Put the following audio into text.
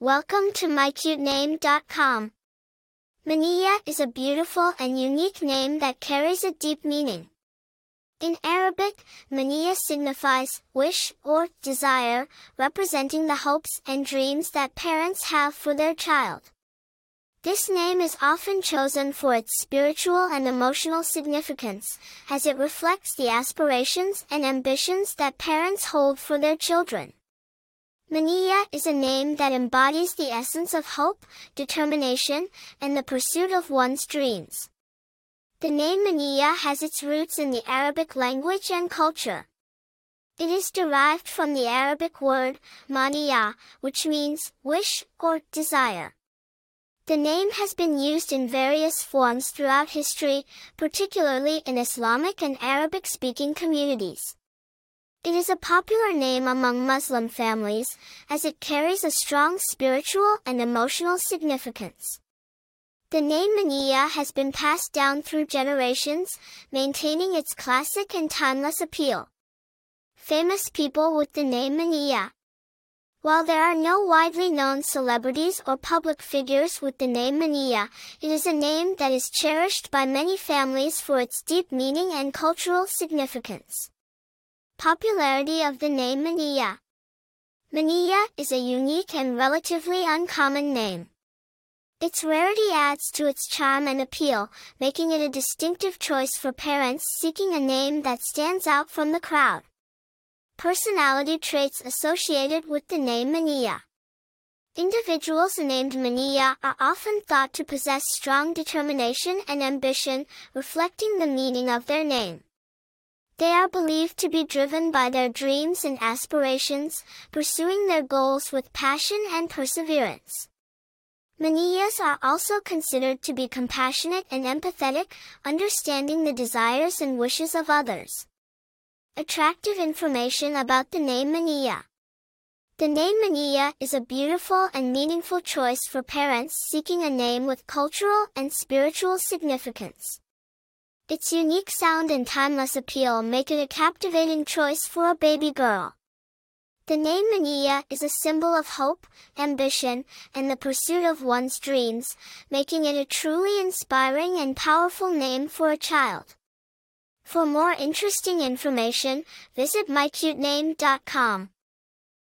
Welcome to mycutename.com. Maniyah is a beautiful and unique name that carries a deep meaning. In Arabic, mania signifies wish or desire, representing the hopes and dreams that parents have for their child. This name is often chosen for its spiritual and emotional significance, as it reflects the aspirations and ambitions that parents hold for their children. Maniyah is a name that embodies the essence of hope, determination, and the pursuit of one's dreams. The name Maniyah has its roots in the Arabic language and culture. It is derived from the Arabic word, mania, which means wish or desire. The name has been used in various forms throughout history, particularly in Islamic and Arabic-speaking communities. It is a popular name among Muslim families, as it carries a strong spiritual and emotional significance. The name Maniyah has been passed down through generations, maintaining its classic and timeless appeal. Famous people with the name Maniyah. While there are no widely known celebrities or public figures with the name Maniyah, it is a name that is cherished by many families for its deep meaning and cultural significance. Popularity of the name Maniyah. Maniyah is a unique and relatively uncommon name. Its rarity adds to its charm and appeal, making it a distinctive choice for parents seeking a name that stands out from the crowd. Personality traits associated with the name Maniyah. Individuals named Maniyah are often thought to possess strong determination and ambition, reflecting the meaning of their name. They are believed to be driven by their dreams and aspirations, pursuing their goals with passion and perseverance. Maniyahs are also considered to be compassionate and empathetic, understanding the desires and wishes of others. Attractive information about the name Maniyah. The name Maniyah is a beautiful and meaningful choice for parents seeking a name with cultural and spiritual significance. Its unique sound and timeless appeal make it a captivating choice for a baby girl. The name Maniyah is a symbol of hope, ambition, and the pursuit of one's dreams, making it a truly inspiring and powerful name for a child. For more interesting information, visit mycutename.com.